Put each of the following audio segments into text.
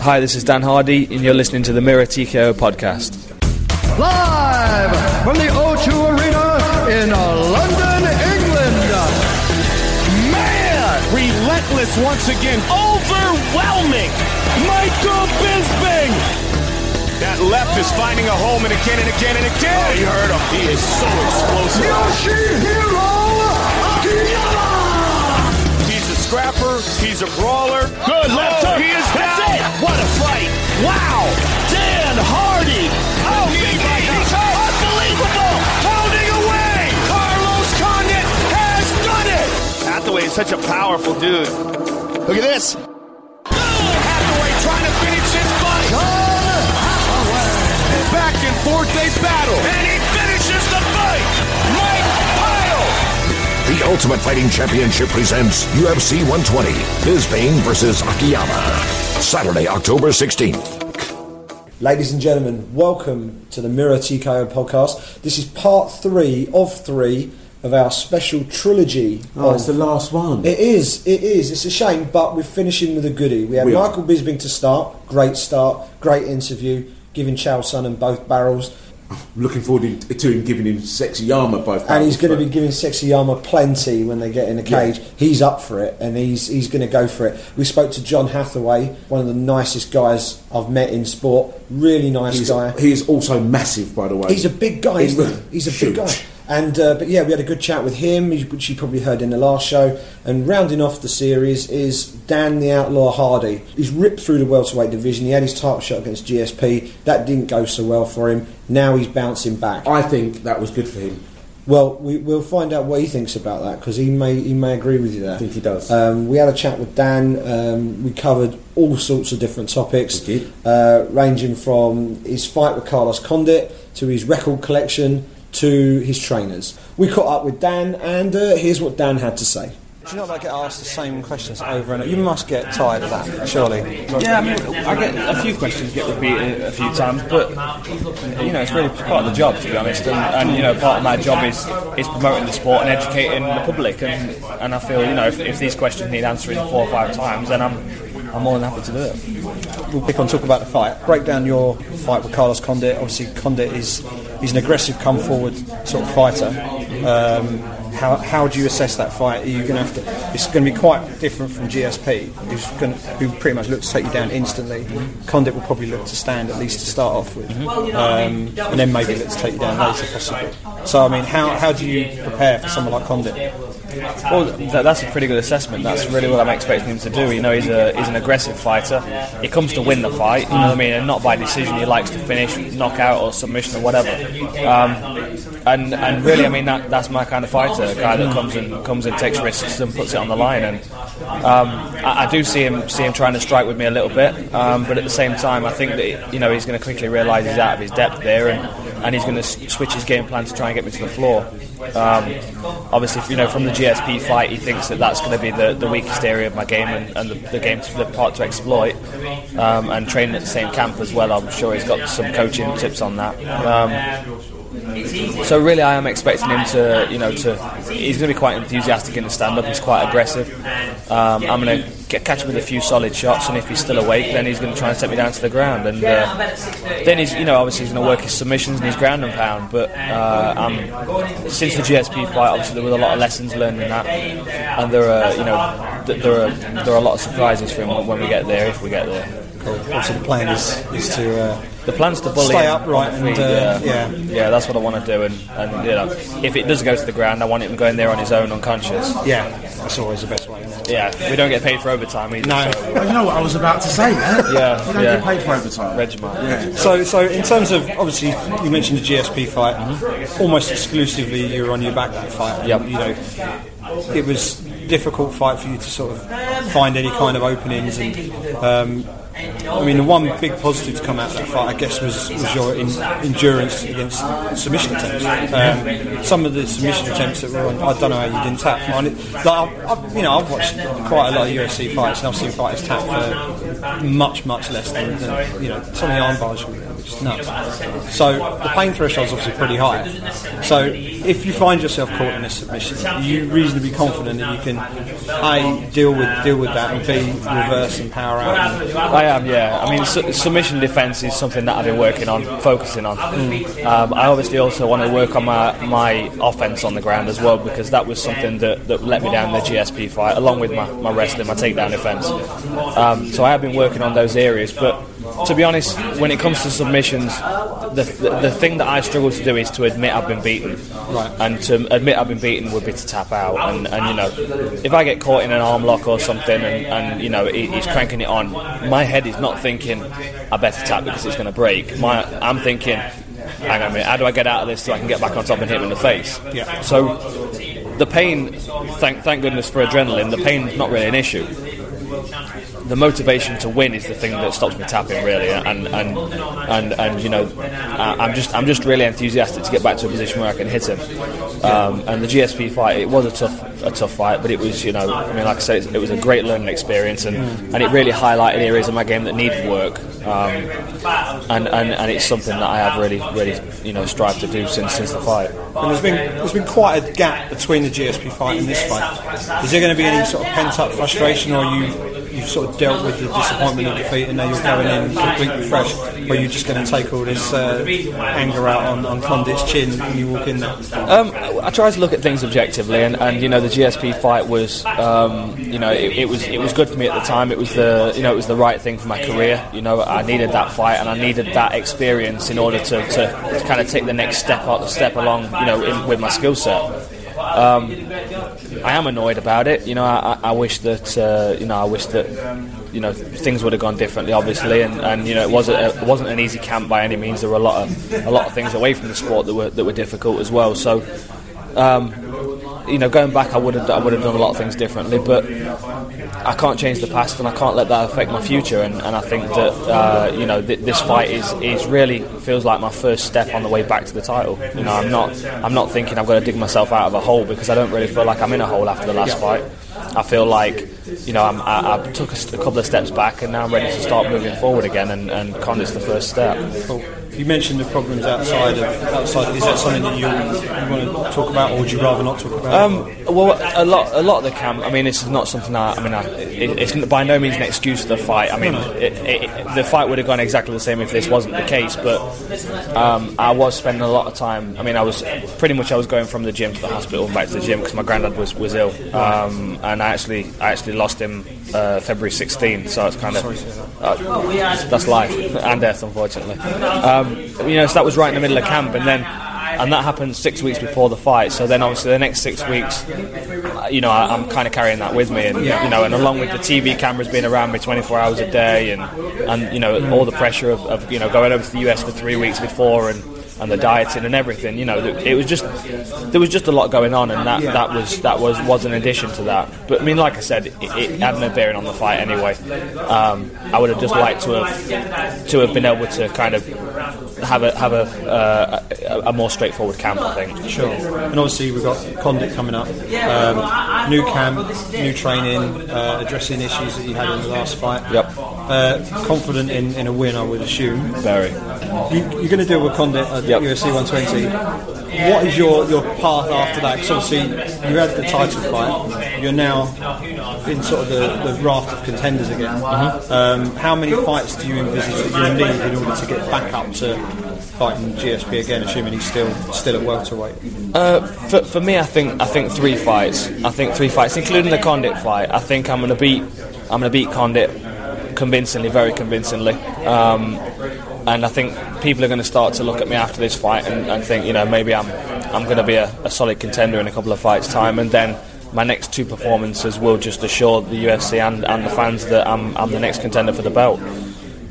Hi, this is Dan Hardy, and you're listening to the Mirror TKO podcast. Live from the O2 Arena in uh, London, England. Man! Relentless once again. Overwhelming! Michael Bisping! That left is finding a home and again and again and again. Oh, you heard him. He is so explosive. Yoshihiro scrapper. He's a brawler. Good left Oh, hook. He is That's down. it! What a fight! Wow! Dan Hardy! Oh, Knee BB! by He's knee. unbelievable! Pounding away. Carlos Condit has done it. Hathaway is such a powerful dude. Look at this. Hathaway trying to finish this fight. Hathaway Back and forth they battle. And Ultimate Fighting Championship presents UFC 120, Bisping versus Akiyama. Saturday, October 16th. Ladies and gentlemen, welcome to the Mirror TKO podcast. This is part three of three of our special trilogy. Oh, of- it's the last one. It is, it is. It's a shame, but we're finishing with a goodie. We had We. Michael Bisping to start. Great start, great interview, giving Chow and both barrels. Looking forward to him giving him Sexyama both And he's going to be giving sexy Sexyama plenty when they get in the Yeah. cage. He's up for it, and he's he's going to go for it. We spoke to John Hathaway, one of the nicest guys I've met in sport. Really nice He's, guy. he's also massive, by the way. He's a big guy, He's he? He's a huge. big guy. And uh, but yeah, we had a good chat with him, which you probably heard in the last show. And rounding off the series is Dan the Outlaw Hardy. He's ripped through the welterweight division. He had his title shot against GSP. That didn't go so well for him. Now he's bouncing back. I think that was good for him. Well, we, we'll find out what he thinks about that because he may he may agree with you there. I think he does. Um, we had a chat with Dan. Um, we covered all sorts of different topics, We did. Uh, ranging from his fight with Carlos Condit to his record collection to his trainers. We caught up with Dan, and uh, here's what Dan had to say. Do you not like get asked the same questions over and over? You must get tired of that, surely. Yeah, I mean, I get a few questions get repeated a few times, but you know, it's really part of the job, to be honest. And, and you know, part of my job is is promoting the sport and educating the public. And and I feel, you know, if, if these questions need answering four or five times, then I'm I'm more than happy to do it. We'll pick on talk about the fight. Break down your fight with Carlos Condit. Obviously, Condit is he's an aggressive, come forward sort of fighter. Um, how, how do you assess that fight? Are you going to have to? It's going to be quite different from GSP, who's going to, who pretty much looks to take you down instantly. Condit will probably look to stand at least to start off with, um, and then maybe look to take you down later, possibly. So, I mean, how, how do you prepare for someone like Condit? Well, that, that's a pretty good assessment. That's really what I'm expecting him to do. You know, he's a he's an aggressive fighter. He comes to win the fight. You know what I mean, and not by decision. He likes to finish, knockout or submission or whatever. Um, and and really, I mean, that, that's my kind of fighter. A guy that comes and comes and takes risks and puts it on the line. And um, I, I do see him see him trying to strike with me a little bit. Um, but at the same time, I think that you know he's going to quickly realise he's out of his depth there, and, and he's going to switch his game plan to try and get me to the floor. Um, obviously, you know, from the GSP fight, he thinks that that's going to be the, the weakest area of my game and, and the, the game, to, the part to exploit. Um, and training at the same camp as well, I'm sure he's got some coaching tips on that. Um, so really, I am expecting him to, you know, to. He's going to be quite enthusiastic in the stand-up. He's quite aggressive. Um, I'm going to get, catch him with a few solid shots, and if he's still awake, then he's going to try and take me down to the ground. And uh, then he's, you know, obviously he's going to work his submissions and his ground and pound. But uh, um, since the GSP fight, obviously there were a lot of lessons learned in that, and there are, you know, th- there are there are a lot of surprises for him when we get there, if we get there. Obviously, the plan is, is to uh, The plan's to bully Stay him upright and, uh, yeah. yeah. yeah, that's what I want to do. And, and you know, if it does go to the ground, I want him going there on his own, unconscious. yeah, that's always the best way. Yeah, we don't get paid for overtime either. No. So, Well, you know what I was about to say, man. Yeah, You don't yeah. get paid for overtime. Regiment. So, so in terms of obviously, you mentioned the GSP fight. Almost exclusively, you were on your back that fight. Yep. You know, it was difficult fight for you to sort of find any kind of openings and. Um, I mean, the one big positive to come out of that fight, I guess, was, was your in, endurance against submission attempts. Um, some of the submission attempts that were on, I don't know how you didn't tap. Like, I, I, you know, I've watched quite a lot of UFC fights, and I've seen fighters tap for much, much less than, than you know some of the arm bars, is nuts. So the pain threshold is obviously pretty high. So if you find yourself caught in a submission, are you reasonably confident that you can a deal with deal with that and b reverse and power out. And, I am, yeah. I mean, su- submission defence is something that I've been working on, focusing on. Um, I obviously also want to work on my, my offence on the ground as well because that was something that, that let me down in the GSP fight, along with my, my wrestling, my takedown defence. Um, so I have been working on those areas, but to be honest, when it comes to submissions, the, the, the thing that I struggle to do is to admit I've been beaten. Right. And to admit I've been beaten would be to tap out. And, and you know, if I get caught in an arm lock or something and, and you know, he, he's cranking it on, my head is not thinking, I better tap because it's going to break. My, I'm thinking, hang on a minute, how do I get out of this so I can get back on top and hit him in the face? Yeah. So the pain, thank, thank goodness for adrenaline, the pain's not really an issue the motivation to win is the thing that stops me tapping really. And and and, and you know I'm just I'm just really enthusiastic to get back to a position where I can hit him. Um, and the GSP fight it was a tough a tough fight but it was you know I mean like I said it was a great learning experience and, and it really highlighted areas of my game that needed work. Um, and, and and it's something that I have really really you know strived to do since since the fight. And there's been there's been quite a gap between the GSP fight and this fight. Is there going to be any sort of pent up frustration, or you you've sort of dealt with the disappointment of defeat and now you're going in completely fresh, or you're just going to take all this uh, anger out on, on Condit's chin when you walk in there? Um, I try to look at things objectively, and, and you know the GSP fight was, um, you know, it, it was it was good for me at the time. It was the you know it was the right thing for my career. You know, I needed that fight, and I needed that experience in order to, to, to kind of take the next step up, step along, you know, in, with my skill set. Um, I am annoyed about it. You know, I, I wish that uh, you know I wish that you know things would have gone differently, obviously, and, and you know it wasn't it wasn't an easy camp by any means. There were a lot of a lot of things away from the sport that were that were difficult as well. So. Um, you know, going back, I would have I would have done a lot of things differently, but I can't change the past, and I can't let that affect my future. And, and I think that uh, you know th- this fight is, is really feels like my first step on the way back to the title. You know, I'm not I'm not thinking I've got to dig myself out of a hole because I don't really feel like I'm in a hole after the last fight. I feel like you know I'm, I, I took a, a couple of steps back, and now I'm ready to start moving forward again. And, and Condit's the first step. Cool. You mentioned the problems outside of outside. Is that something that you, you want to talk about, or would you rather not talk about? Um, well, a lot, a lot of the camp. I mean, this is not something that I mean, I, it, it's by no means an excuse for the fight. I mean, it, it, the fight would have gone exactly the same if this wasn't the case. But um, I was spending a lot of time. I mean, I was pretty much I was going from the gym to the hospital and back to the gym because my granddad was was ill, um, and I actually I actually lost him uh, February 16th. So it's kind of uh, that's life and death, unfortunately. Um, you know, so that was right in the middle of camp, and then and that happened six weeks before the fight. So then, obviously, the next six weeks, uh, you know, I, I'm kind of carrying that with me, and you know, and along with the TV cameras being around me 24 hours a day, and and you know, all the pressure of, of you know going over to the US for three weeks before, and and the dieting and everything. You know, it was just there was just a lot going on, and that, that was that was was an addition to that. But I mean, like I said, it, it had no bearing on the fight anyway. Um, I would have just liked to have to have been able to kind of have a have a, uh, a, a more straightforward camp. I think. Sure. And obviously we've got Condit coming up. Um, new camp, new training, uh, addressing issues that you had in the last fight. Yep. Uh, confident in, in a win, I would assume. Very. You, you're going to deal with Condit Yep. UFC 120. What is your, your path after that? Because obviously you had the title fight. You're now in sort of the, the raft of contenders again. Um, how many fights do you envisage that you need in order to get back up to fighting GSP again, assuming he's still still at welterweight? Uh, for, for me, I think I think three fights. I think three fights, including the Condit fight. I think I'm going to beat I'm going to beat Condit convincingly, very convincingly. Um, and I think people are going to start to look at me after this fight and, and think, you know, maybe I'm I'm going to be a, a solid contender in a couple of fights' time, and then my next two performances will just assure the UFC and, and the fans that I'm, I'm the next contender for the belt.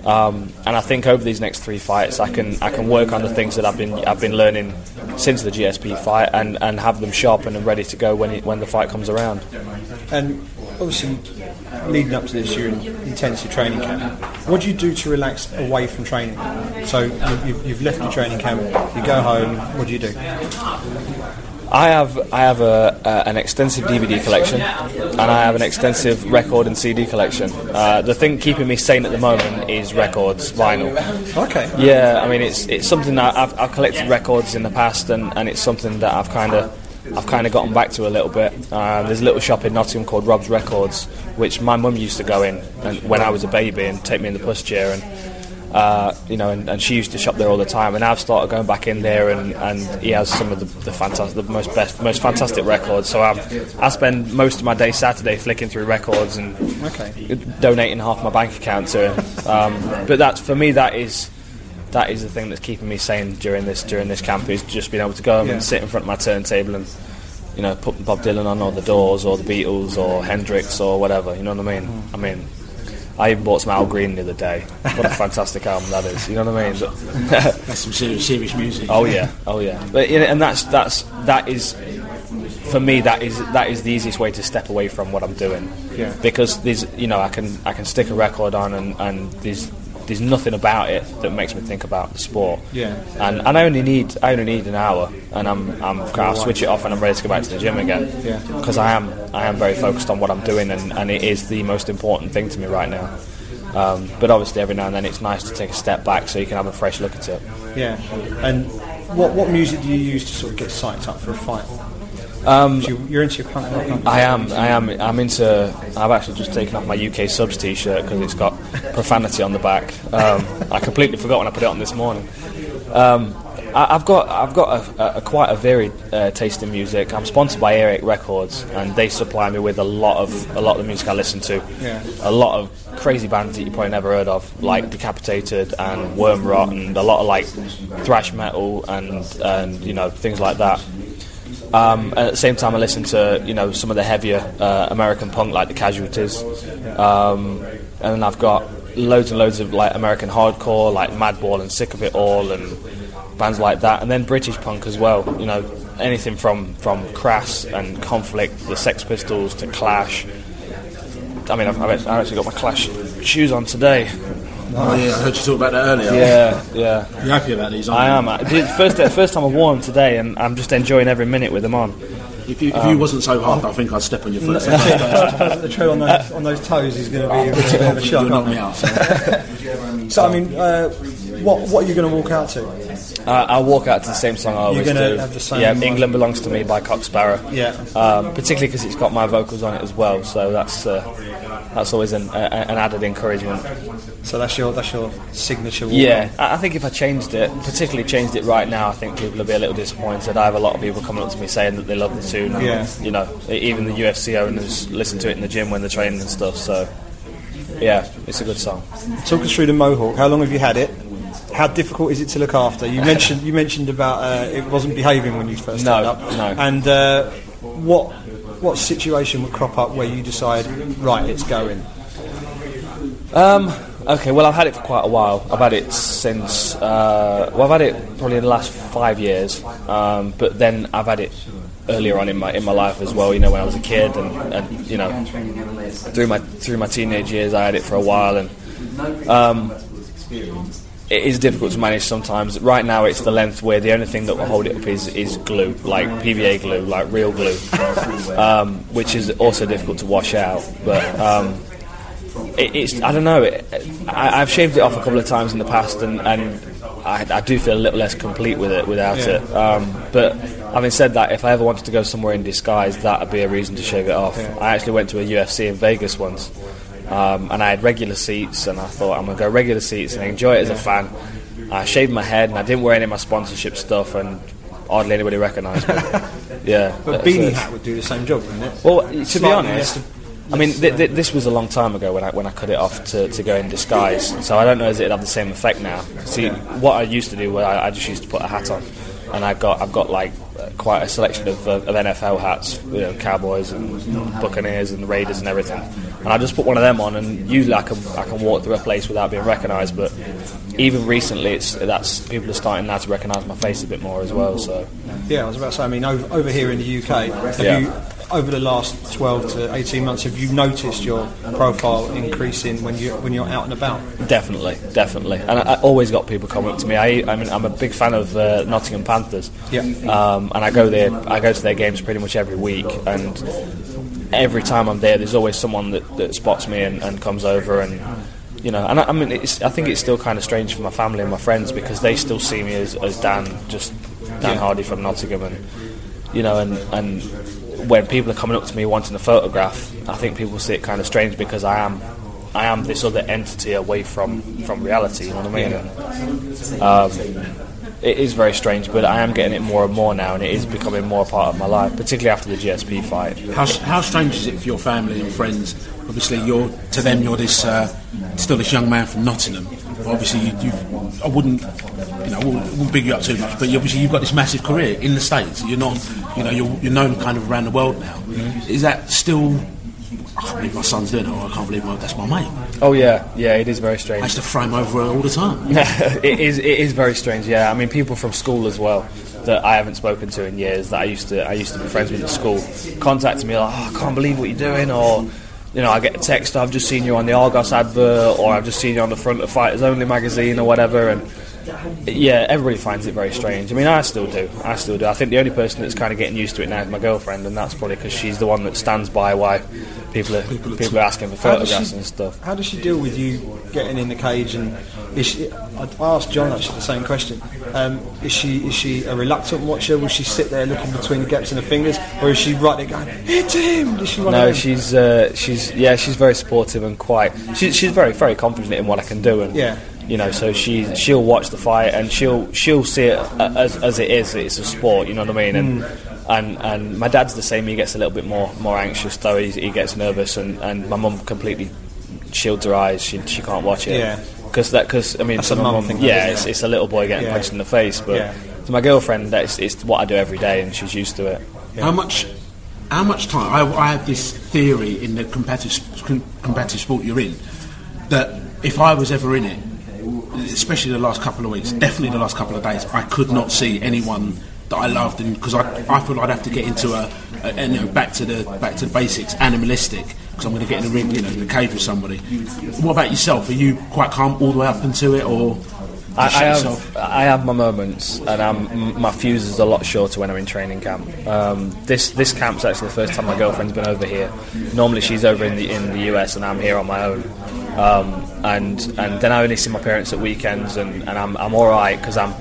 Um, and I think over these next three fights, I can I can work on the things that I've been I've been learning since the GSP fight and, and have them sharpened and ready to go when it, when the fight comes around. And obviously, leading up to this, you're in intensive training camp. What do you do to relax away from training? So you- you've, you've left your training camp, you go home. What do you do? I have I have a, a, an extensive DVD collection, and I have an extensive record and CD collection. Uh, the thing keeping me sane at the moment is records, vinyl. Okay. Yeah, I mean it's it's something that I've, I've collected records in the past, and, and it's something that I've kind of I've kind of gotten back to a little bit. Uh, there's a little shop in Nottingham called Rob's Records, which my mum used to go in and, when I was a baby and take me in the pushchair and. Uh, you know, and, and she used to shop there all the time, and I've started going back in there, and, and he has some of the, the fantastic, the most best, most fantastic records. So I, I spend most of my day Saturday flicking through records and Okay. donating half my bank account to him. Um, but that's for me, that is that is the thing that's keeping me sane during this during this camp is just being able to go home Yeah. and sit in front of my turntable and you know put Bob Dylan on or the Doors or the Beatles or Hendrix or whatever. You know what I mean? Mm. I mean. I even bought some Al Green the other day. What a fantastic album that is! You know what I mean? That's some serious, serious music. Oh yeah, oh yeah. But you know, and that's that's that is for me that is that is the easiest way to step away from what I'm doing. Yeah. Because there's you know I can I can stick a record on and, and there's there's nothing about it that makes me think about the sport. Yeah. And and I only need I only need an hour and I'm I'm I'll switch it off and I'm ready to go back to the gym again. Yeah. Because I am I am very focused on what I'm doing and, and it is the most important thing to me right now. Um, but obviously, every now and then it's nice to take a step back so you can have a fresh look at it. Yeah. And what what music do you use to sort of get psyched up for a fight? Um, you, you're into your punk rock. I am. I am. I'm into. I've actually just taken off my UK subs T-shirt because it's got profanity on the back. Um, I completely forgot when I put it on this morning. Um, I, I've got. I've got a, a, a quite a varied uh, taste in music. I'm sponsored by Earache Records, and they supply me with a lot of a lot of the music I listen to. Yeah. A lot of crazy bands that you probably never heard of, like Decapitated and Wormrot, and a lot of like thrash metal and and you know things like that. Um, at the same time, I listen to you know some of the heavier uh, American punk like the Casualties, um, and then I've got loads and loads of like American hardcore like Madball and Sick of It All and bands like that, and then British punk as well. You know anything from from Crass and Conflict, the Sex Pistols to Clash. I mean, I've, I've actually got my Clash shoes on today. Oh yeah, I heard you talk about that earlier. Yeah, yeah. You're happy about these? I aren't am. I did- First, first time I wore them today, and I'm just enjoying every minute with them on. If you, if you wasn't so hard, I think I'd step on your foot. So the trail on those, on those toes is going to be a bit of a shock. You'll knock aren't me out. So. So I mean, uh, what what are you going to walk out to? Uh, I'll walk out to the same song I always gonna do. have the same yeah, one? England belongs to me by Cock Sparrer. Yeah. um, particularly because it's got my vocals on it as well. So that's uh, that's always an, a, an added encouragement. So that's your that's your signature. Walk Yeah, I I think if I changed it, particularly changed it right now, I think people will be a little disappointed. I have a lot of people coming up to me saying that they love the tune. and, Yeah. You know, even the UFC owners listen to it in the gym when they're training and stuff. So, yeah, it's a good song. Talk us through the mohawk. How long have you had it? How difficult is it to look after? You mentioned you mentioned about uh, it wasn't behaving when you first No, up. no. And uh, what what situation would crop up where you decide right, it's going? Um, okay, well, I've had it for quite a while. I've had it since, uh, well, I've had it probably in the last five years. Um, but then I've had it earlier on in my in my life as well. You know, when I was a kid, and, and you know, through my through my teenage years, I had it for a while, and um, it is difficult to manage sometimes. Right now, it's the length where the only thing that will hold it up is, is glue, like PVA glue, like real glue, um, which is also difficult to wash out. But um, it, it's I don't know. It, I, I've shaved it off a couple of times in the past, and, and I, I do feel a little less complete with it without Yeah. it. Um, but having said that, if I ever wanted to go somewhere in disguise, that would be a reason to shave it off. I actually went to a UFC in Vegas once, um, and I had regular seats, and I thought I'm gonna go regular seats and enjoy it as a fan. I shaved my head, and I didn't wear any of my sponsorship stuff, and hardly anybody recognised me. yeah, But beanie hat would do the same job, wouldn't it? well, to be honest, I mean, th- th- this was a long time ago when I when I cut it off to, to go in disguise. So I don't know if it'd have the same effect now. See, what I used to do was I, I just used to put a hat on, and I got I've got like quite a selection of, uh, of NFL hats, you know, Cowboys and Buccaneers and Raiders and everything. And I just put one of them on, and usually I can I can walk through a place without being recognised. But even recently, it's that's people are starting now to recognise my face a bit more as well. So Yeah, I was about to say. I mean, over, over here in the UK, have Yeah. you over the last 12 to 18 months, have you noticed your profile increasing when you when you're out and about? Definitely, definitely. And I, I always got people coming up to me. I, I mean, I'm a big fan of uh, Nottingham Panthers. Yeah. Um, and I go there. I go to their games pretty much every week, and every time I'm there, there's always someone that, that spots me and, and comes over and. You know, and I, I mean, it's, I think it's still kind of strange for my family and my friends because they still see me as, as Dan, just Dan Hardy from Nottingham, and you know, and and when people are coming up to me wanting a photograph, I think people see it kind of strange because I am, I am this other entity away from from reality. You know what I mean? Um, it is very strange, but I am getting it more and more now, and it is becoming more a part of my life, particularly after the GSP fight. How, how strange is it for your family and friends? Obviously, you're to them you're this uh, still this young man from Nottingham. Obviously, you, I wouldn't you know wouldn't, wouldn't big you up too much. But you, obviously, you've got this massive career in the states. You're not you know you're, you're known kind of around the world now. Is that still? I can't believe my son's doing it, or I can't believe my, that's my mate. Oh yeah, yeah, it is very strange. I used to frame over all the time. it is it is very strange. Yeah, I mean, people from school as well that I haven't spoken to in years that I used to I used to be friends with at school contact me like, oh, I can't believe what you're doing, or you know, I get a text, I've just seen you on the Argos advert, or I've just seen you on the front of Fighters Only magazine, or whatever, and. Yeah, everybody finds it very strange. I mean, I still do. I still do. I think the only person that's kind of getting used to it now is my girlfriend, and that's probably because she's the one that stands by why people are people are asking for photographs she- and stuff. How does she deal with you getting in the cage? And is she, I asked John actually the same question. Um, is she is she a reluctant watcher? Will she sit there looking between the gaps in her fingers, or is she right there going, "Hit him"? Does she No, she's uh, she's yeah, she's very supportive and quite. She, she's very very confident in what I can do, and Yeah. you know, so she she'll watch the fight and she'll she'll see it as, as it is. It's a sport, you know what I mean? And Mm. And and my dad's the same. He gets a little bit more more anxious though. He, he gets nervous, and, and my mum completely shields her eyes. She she can't watch it. Yeah. Because that because I mean, That's a my mum mum, thing, yeah, isn't it's, it? it's a little boy getting Yeah. punched in the face, but. Yeah. To my girlfriend, that's it's what I do every day, and she's used to it. How much? How much time? I, I have this theory in the competitive com- competitive sport you're in that if I was ever in it, especially the last couple of weeks, definitely the last couple of days, I could not see anyone that I loved, and because I, I thought I'd have to get into a, a, a, you know back to the back to the basics, animalistic, because I'm going to get in the ring, you know, in the cage with somebody. What about yourself? Are you quite calm all the way up into it, or? I, I have? I have my moments, and I'm, my fuse is a lot shorter when I'm in training camp. Um, this this camp's actually the first time my girlfriend's been over here. Normally she's over in the in the US, and I'm here on my own. Um, and and then I only see my parents at weekends, and, and I'm I'm all right because I'm.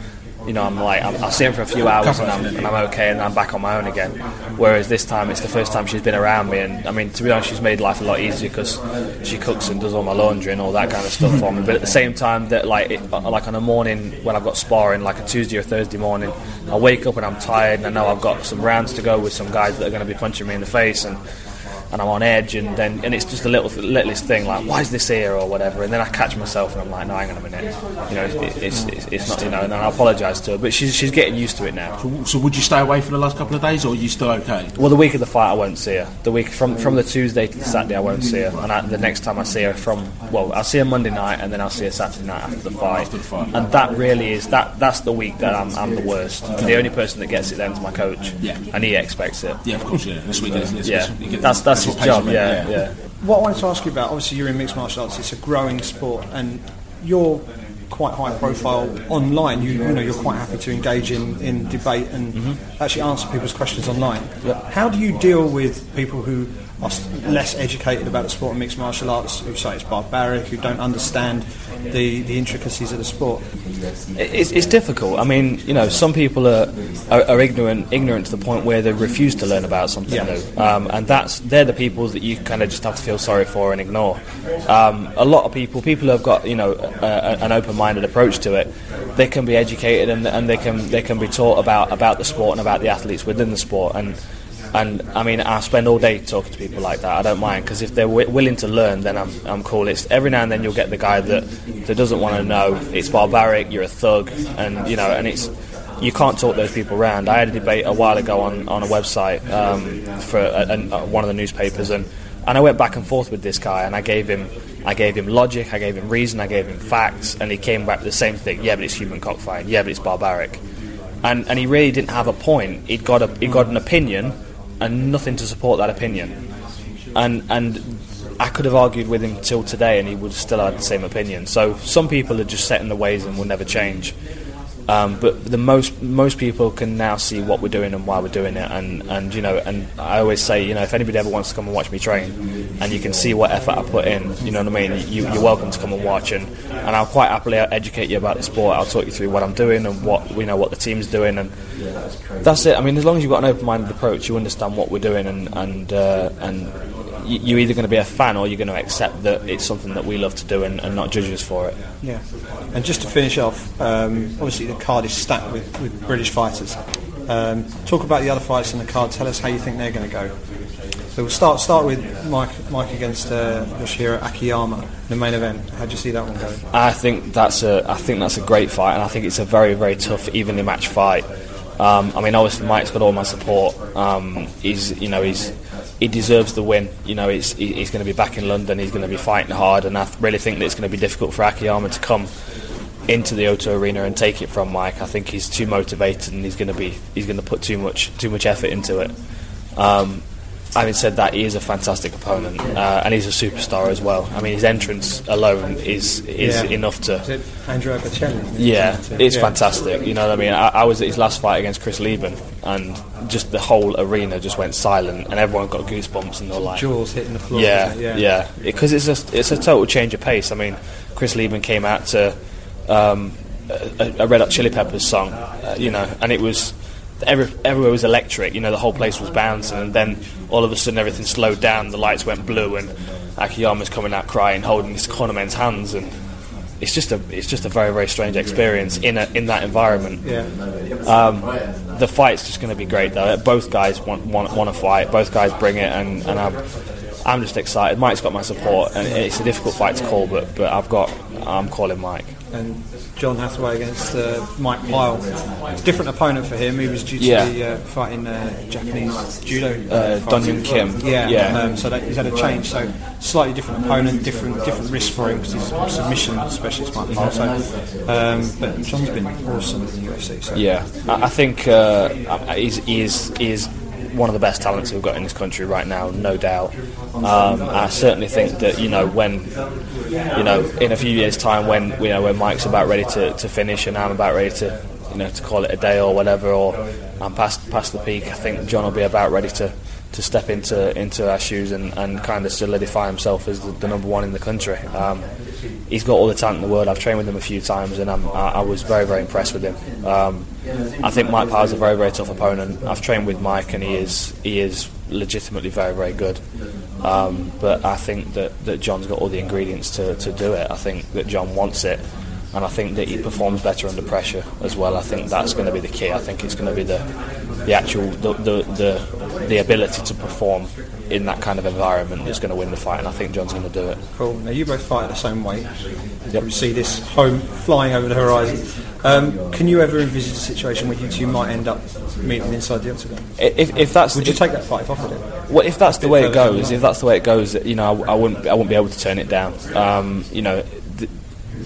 You know, I'm like I'm, I'll see him for a few hours and I'm, and I'm okay, and I'm back on my own again. Whereas this time, it's the first time she's been around me, and I mean, to be honest, she's made life a lot easier because she cooks and does all my laundry and all that kind of stuff for me. But at the same time, that like it, uh, like on a morning when I've got sparring, like a Tuesday or Thursday morning, I wake up and I'm tired, and I know I've got some rounds to go with some guys that are going to be punching me in the face, and and I'm on edge, and then and it's just a little littlest thing like why is this here or whatever, and then I catch myself and I'm like, no, hang on a minute, you know, it, it's, it's it's not you know, and then I apologise to her, but she's she's getting used to it now. So would you stay away for the last couple of days, or are you still okay? Well, the week of the fight, I won't see her. The week from from the Tuesday to the Saturday, I won't see her. And I, the next time I see her, from well, I'll see her Monday night, and then I'll see her Saturday night after the fight. After the fight. And that really is that that's the week that I'm, I'm the worst. And the only person that gets it then is my coach. Yeah. And he expects it. Yeah, of course, yeah. This week, isn't it? Yeah. Get- That's that's his what job. you, Yeah. Yeah. What I wanted to ask you about, obviously you're in mixed martial arts, it's a growing sport, and you're quite high profile online. You, you know, you're quite happy to engage in, in debate and Mm-hmm. actually answer people's questions online. How do you deal with people who are less educated about the sport of mixed martial arts, who say it's barbaric, who don't understand the, the intricacies of the sport? It's, it's difficult. I mean, you know, some people are, are, are ignorant ignorant to the point where they refuse to learn about something Yeah. new, um, and that's they're the people that you kind of just have to feel sorry for and ignore. Um, a lot of people, people who have got you know a, a, an open-minded approach to it, they can be educated and, and they can they can be taught about about the sport and about the athletes within the sport and. And I mean, I spend all day talking to people like that. I don't mind because if they're wi- willing to learn, then I'm, I'm cool. It's every now and then you'll get the guy that, that doesn't want to know. It's barbaric. You're a thug, and you know, and it's you can't talk those people around. I had a debate a while ago on, on a website um, for a, a, one of the newspapers, and, and I went back and forth with this guy, and I gave him I gave him logic, I gave him reason, I gave him facts, and he came back with the same thing. Yeah, but it's human cockfighting. Yeah, but it's barbaric. And and he really didn't have a point. He'd got a he got an opinion and nothing to support that opinion. And and I could have argued with him till today, and he would still have the same opinion. So some people are just set in the ways and will never change. Um, but the most most people can now see what we're doing and why we're doing it, and, and you know, and I always say, you know, if anybody ever wants to come and watch me train, and you can see what effort I put in, you know what I mean, you, you're welcome to come and watch, and, and I'll quite happily educate you about the sport. I'll talk you through what I'm doing and what you know what the team's doing, and that's it. I mean, as long as you've got an open-minded approach, you understand what we're doing, and and uh, and you're either going to be a fan or you're going to accept that it's something that we love to do and, and not judge us for it. Yeah. And just to finish off, um, obviously the card is stacked with, with British fighters. Um, talk about the other fights on the card. Tell us how you think they're going to go. So we'll start start with Mike Mike against uh, Yoshihiro Akiyama, the main event. How do you see that one going? I think that's a I think that's a great fight, and I think it's a very very tough evenly matched fight. Um, I mean, obviously Mike's got all my support. Um, he's you know he's he deserves the win. You know, he's, he's going to be back in London. He's going to be fighting hard, and I really think that it's going to be difficult for Akiyama to come into the O2 Arena and take it from Mike. I think he's too motivated, and he's going to be he's going to put too much too much effort into it. Um, having said that, he is a fantastic opponent, uh, and he's a superstar as well. I mean, his entrance alone is is Yeah. enough to. Is it Andrea Bocelli? Yeah, it's Yeah. fantastic. You know what I mean? I, I was at his last fight against Chris Leben, and just the whole arena just went silent, and everyone got goosebumps, and they were like, Jaws hitting the floor. yeah, yeah, because it's a it's a total change of pace. I mean, Chris Leben came out to um, a, a Red Hot Chili Peppers song, uh, you know, and it was every, everywhere was electric. You know, the whole place was bouncing, and then all of a sudden everything slowed down. The lights went blue, and Akiyama's coming out crying, holding his cornerman's hands, and it's just a it's just a very very strange experience in a, in that environment. Yeah. Um, the fight's just going to be great though. Both guys want want, want to fight. Both guys bring it, and, and I'm I'm just excited. Mike's got my support, and it's a difficult fight to call, but but I've got I'm calling Mike. And John Hathaway against uh, Mike Pyle. It's a different opponent for him. He was due to Yeah. be uh, fighting uh, Japanese judo. Uh. Dong Kim. Yeah. Yeah. Um, so that, he's had a change. So slightly different opponent, different different risk for him because he's a submission specialist, Mike Pyle. So, um, but John's been awesome in the UFC. So. Yeah, I, I think uh, he's, he is he is one of the best talents we've got in this country right now, no doubt. Um, I certainly think that you know when you know in a few years' time when you know when Mike's about ready to, to finish and I'm about ready to you know to call it a day or whatever, or I'm past past the peak. I think John will be about ready to. To step into into our shoes and, and kind of solidify himself as the, the number one in the country. Um, he's got all the talent in the world. I've trained with him a few times, and I, I was very, very impressed with him. Um, I think Mike Pyle's a very, very tough opponent. I've trained with Mike, and he is he is legitimately very, very good. Um, but I think that, that John's got all the ingredients to, to do it. I think that John wants it, and I think that he performs better under pressure as well. I think that's going to be the key. I think it's going to be the the actual the, the, the, the ability to perform in that kind of environment that's going to win the fight, and I think John's going to do it. Cool. Now you both fight at the same weight. You see this home flying over the horizon. Um, can you ever envisage a situation where you two might end up meeting inside the octagon? If, if that's Would you if- take that fight if offered it? Well, if that's the way it further down the goes, if that's the way it goes, you know, I, I wouldn't, I wouldn't be able to turn it down. Um, you know,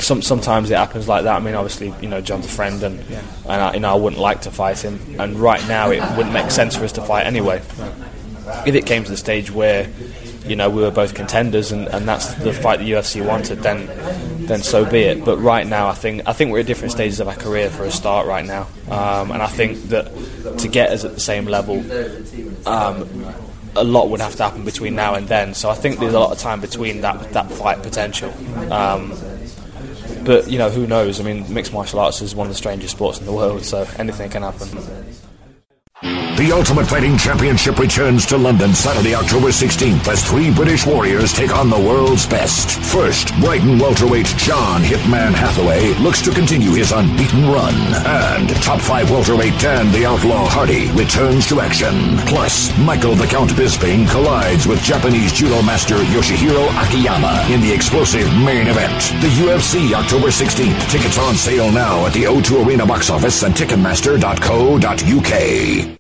some sometimes it happens like that. I mean, obviously, you know, John's a friend, and and I, you know, I wouldn't like to fight him. And right now, it wouldn't make sense for us to fight anyway. If it came to the stage where, you know, we were both contenders, and, and that's the fight the UFC wanted, then then so be it. But right now, I think I think we're at different stages of our career for a start right now, um, and I think that to get us at the same level. Um, a lot would have to happen between now and then. So I think there's a lot of time between that that fight potential. Um, but you know, who knows? I mean, mixed martial arts is one of the strangest sports in the world, so anything can happen. The Ultimate Fighting Championship returns to London Saturday, October 16th as three British warriors take on the world's best. First, Brighton welterweight John Hitman Hathaway looks to continue his unbeaten run. And top five welterweight Dan the Outlaw Hardy returns to action. Plus, Michael the Count Bisping collides with Japanese judo master Yoshihiro Akiyama in the explosive main event. The UFC, October 16th. Tickets on sale now at the O2 Arena box office and Ticketmaster.co.uk.